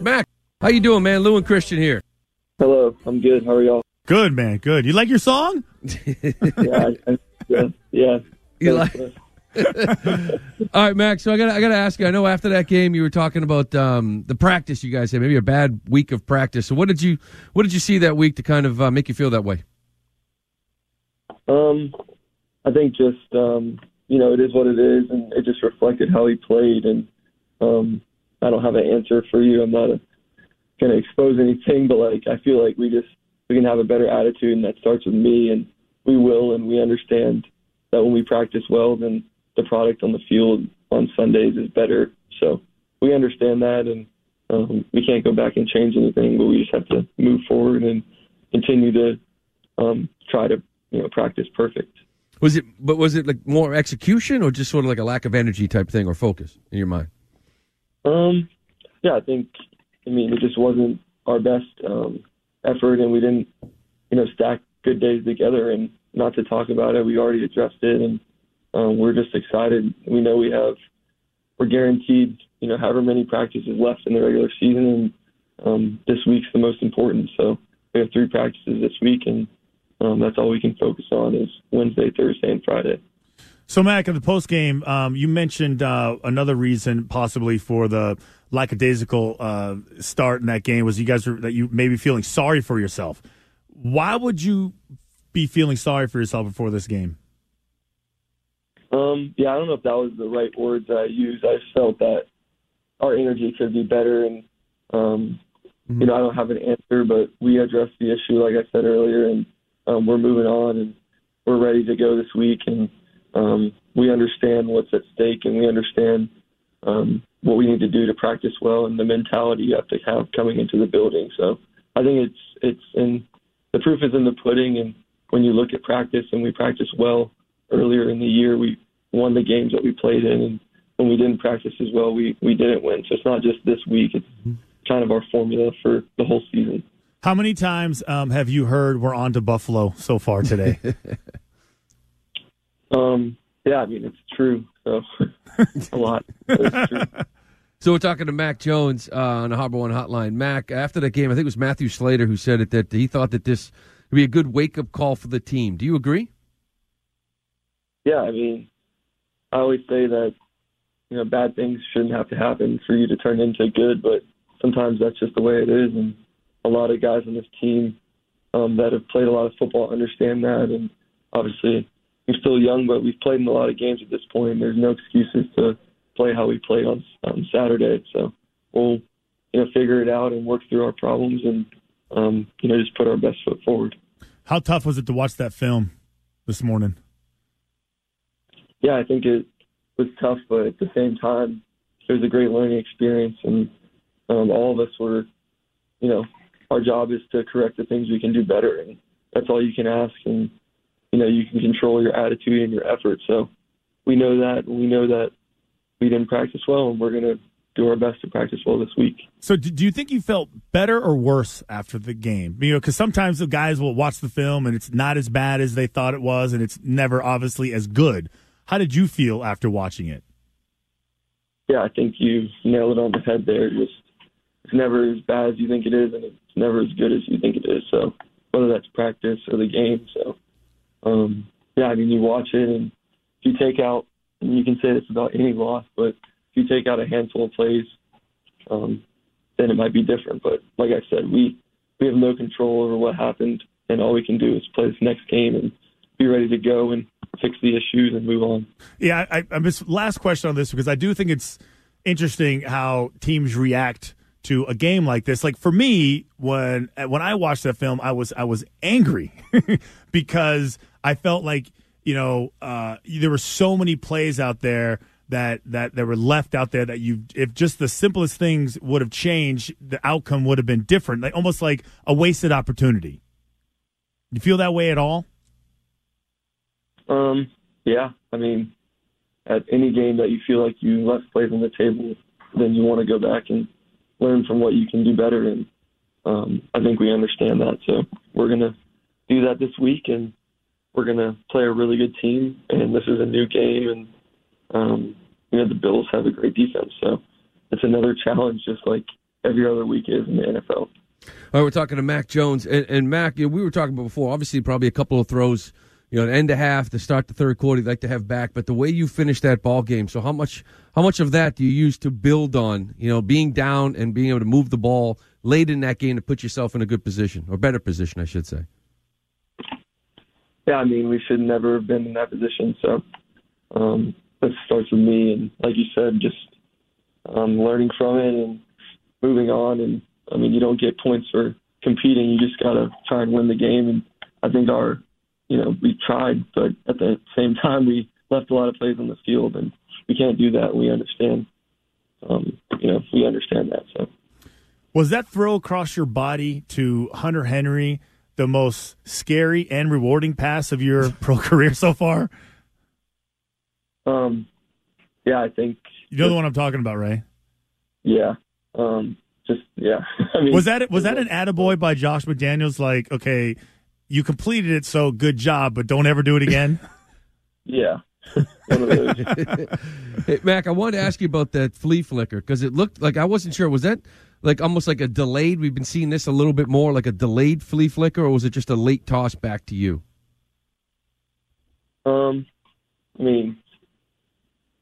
Mac, how you doing, man? Lou and Christian here. Hello, I'm good. How are y'all? Good man, good. You like your song? Yeah, I, I, yeah, yeah. You like- All right, Mac. So I got I got to ask you. I know after that game you were talking about um, the practice you guys had, maybe a bad week of practice. So what did you what did you see that week to kind of uh, make you feel that way? Um, I think just um, you know, it is what it is, and it just reflected how he played. And um, I don't have an answer for you. I'm not gonna expose anything, but like I feel like we just we can have a better attitude, and that starts with me, and we will, and we understand that when we practice well, then the product on the field on Sundays is better. So we understand that, and um, we can't go back and change anything, but we just have to move forward and continue to um, try to you know practice perfect. Was it but was it like more execution or just sort of like a lack of energy type thing or focus in your mind? Um, yeah, I think. I mean, it just wasn't our best um, effort, and we didn't, you know, stack good days together. And not to talk about it, we already addressed it, and um, we're just excited. We know we have, we're guaranteed, you know, however many practices left in the regular season, and um, this week's the most important. So we have three practices this week, and um, that's all we can focus on is Wednesday, Thursday, and Friday. So, Mac, in the post game, um, you mentioned uh, another reason possibly for the lackadaisical uh, start in that game was you guys were that you may be feeling sorry for yourself. Why would you be feeling sorry for yourself before this game? Um, yeah, I don't know if that was the right words I used. I felt that our energy could be better, and um, you know, I don't have an answer, but we addressed the issue, like I said earlier, and um, we're moving on, and we're ready to go this week, and um, we understand what's at stake, and we understand um, what we need to do to practice well, and the mentality you have to have coming into the building. So I think it's it's in the proof is in the pudding, and when you look at practice, and we practice well earlier in the year, we won the games that we played in, and when we didn't practice as well, we we didn't win. So it's not just this week; it's kind of our formula for the whole season. How many times um, have you heard we're on to Buffalo so far today? Um, yeah, I mean it's true. So a lot. So we're talking to Mac Jones uh, on the Harbor One Hotline. Mac, after that game, I think it was Matthew Slater who said it that he thought that this would be a good wake up call for the team. Do you agree? Yeah, I mean, I always say that you know bad things shouldn't have to happen for you to turn into good, but sometimes that's just the way it is, and a lot of guys on this team um, that have played a lot of football understand that, and obviously we're still young, but we've played in a lot of games at this point. And there's no excuses to play how we played on on Saturday, so we'll you know figure it out and work through our problems, and um, you know just put our best foot forward. How tough was it to watch that film this morning? yeah, I think it was tough, but at the same time, it was a great learning experience, and um, all of us were, you know, our job is to correct the things we can do better, and that's all you can ask, and you know, you can control your attitude and your effort. So we know that, we know that we didn't practice well, and we're going to do our best to practice well this week. So, do do you think you felt better or worse after the game? You know, because sometimes the guys will watch the film and it's not as bad as they thought it was, and it's never obviously as good. How did you feel after watching it? Yeah, I think you nailed it on the head there. Just it's never as bad as you think it is, and it's never as good as you think it is. So whether that's practice or the game, so um, yeah, I mean you watch it, and if you take out, and you can say this about any loss, but if you take out a handful of plays, um, then it might be different. But like I said, we we have no control over what happened, and all we can do is play this next game and be ready to go and fix the issues and move on. Yeah, I, I miss last question on this because I do think it's interesting how teams react to a game like this. Like for me, when when I watched that film, I was I was angry because I felt like you know uh, there were so many plays out there that that that were left out there that you if just the simplest things would have changed, the outcome would have been different. Like almost like a wasted opportunity. You feel that way at all? Um, yeah, I mean, at any game that you feel like you left plays on the table, then you want to go back and learn from what you can do better. And um, I think we understand that. So we're going to do that this week, and we're going to play a really good team. And this is a new game, and um, you know the Bills have a great defense, so it's another challenge, just like every other week is in the NFL. All right, we're talking to Mac Jones and, and Mac. You know, we were talking about before. Obviously, probably a couple of throws, you know, end of half to start the third quarter. You'd like to have back, but the way you finish that ball game. So how much how much of that do you use to build on? You know, being down and being able to move the ball late in that game to put yourself in a good position or better position, I should say. Yeah, I mean, we should never have been in that position. So um, that starts with me, and like you said, just um, learning from it and moving on. And I mean, you don't get points for competing. You just got to try and win the game. And I think our, you know, we tried, but at the same time, we left a lot of plays on the field, and we can't do that. We understand. Um, you know, we understand that. So. Was that throw across your body to Hunter Henry the most scary and rewarding pass of your pro career so far? Um, yeah, I think you know the one I'm talking about, Ray. Yeah. Um, just yeah. I mean, was that was that an attaboy by Josh McDaniels? Like, okay, you completed it, so good job, but don't ever do it again. yeah. hey, Mac, I wanted to ask you about that flea flicker because it looked like I wasn't sure. Was that like almost like a delayed? We've been seeing this a little bit more, like a delayed flea flicker, or was it just a late toss back to you? Um, I mean,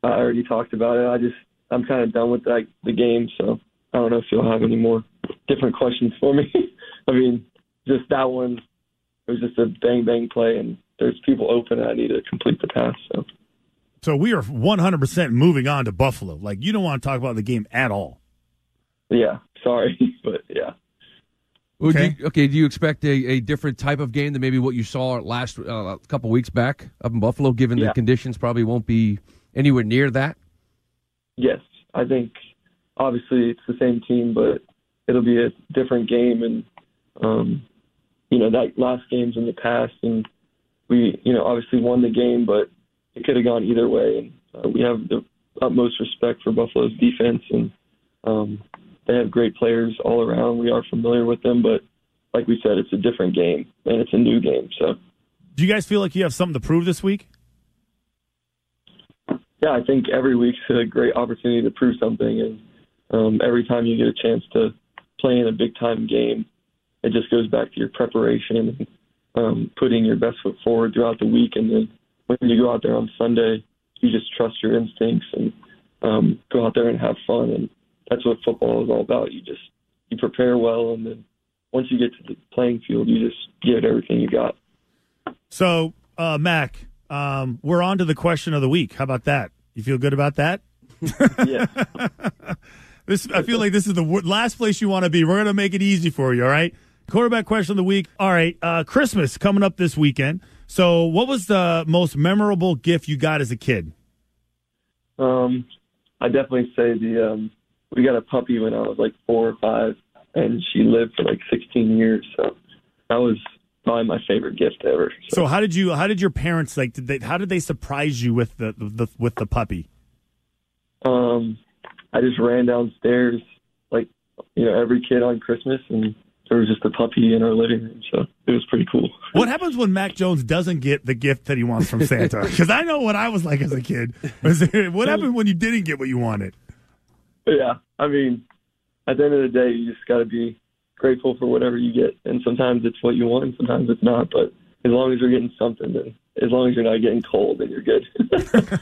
I already talked about it. I just I'm kind of done with that the game, so I don't know if you'll have any more different questions for me. I mean, just that one. It was just a bang bang play, and there's people open. And I need to complete the pass. So. So we are 100% moving on to Buffalo. Like you don't want to talk about the game at all. Yeah, sorry, but yeah. Okay. You, okay. Do you expect a, a different type of game than maybe what you saw last uh, a couple weeks back up in Buffalo? Given yeah. the conditions, probably won't be anywhere near that? Yes, I think obviously it's the same team, but it'll be a different game, and um, you know that last game's in the past, and we you know obviously won the game, but it could have gone either way, and uh, we have the utmost respect for Buffalo's defense, and um, they have great players all around. We are familiar with them, but like we said, it's a different game and it's a new game. So, do you guys feel like you have something to prove this week? yeah, I think every week's a great opportunity to prove something, and um, every time you get a chance to play in a big time game, it just goes back to your preparation and um, putting your best foot forward throughout the week. And then when you go out there on Sunday, you just trust your instincts and um, go out there and have fun. And that's what football is all about. You just you prepare well, and then once you get to the playing field, you just give it everything you got. So, uh, Mac, um, we're on to the question of the week. How about that? You feel good about that? yeah. this I feel like this is the last place you want to be. We're going to make it easy for you. All right. Quarterback question of the week. All right. Uh, Christmas coming up this weekend. So, what was the most memorable gift you got as a kid? Um, I definitely say the um, we got a puppy when I was like four or five, and she lived for like 16 years. So that was probably my favorite gift ever. So. so, how did you? How did your parents like? Did they? How did they surprise you with the, the with the puppy? Um, I just ran downstairs like you know every kid on Christmas, and there was just a puppy in our living room. So it was pretty cool. What happens when Mac Jones doesn't get the gift that he wants from Santa? Because I know what I was like as a kid. what happened when you didn't get what you wanted? Yeah, I mean, at the end of the day, you just got to be grateful for whatever you get. And sometimes it's what you want, and sometimes it's not. But as long as you're getting something, then as long as you're not getting cold, then you're good.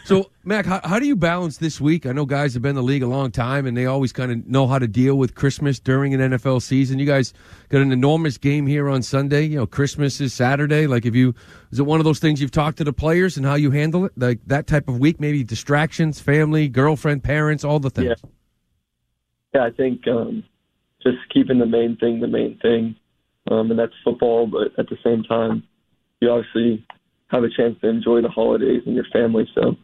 so, Mac, how, how, do you balance this week? I know guys have been in the league a long time, and they always kind of know how to deal with Christmas during an NFL season. You guys got an enormous game here on Sunday. You know, Christmas is Saturday. Like, if you is it one of those things you've talked to the players and how you handle it? Like that type of week, maybe distractions, family, girlfriend, parents, all the things. Yeah, yeah I think. Um, just keeping the main thing the main thing, um, and that's football. But at the same time, you obviously have a chance to enjoy the holidays and your family. So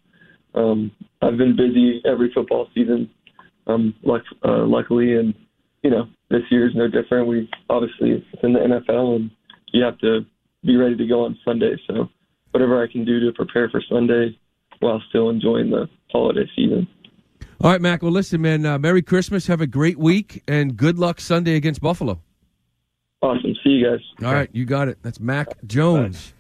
um, I've been busy every football season, um, luck, uh, luckily, and you know this year is no different. We obviously it's in the NFL, and you have to be ready to go on Sunday. So whatever I can do to prepare for Sunday while still enjoying the holiday season. All right, Mac. Well, listen, man. Uh, Merry Christmas. Have a great week, and good luck Sunday against Buffalo. Awesome. See you guys. All right, you got it. That's Mac Jones.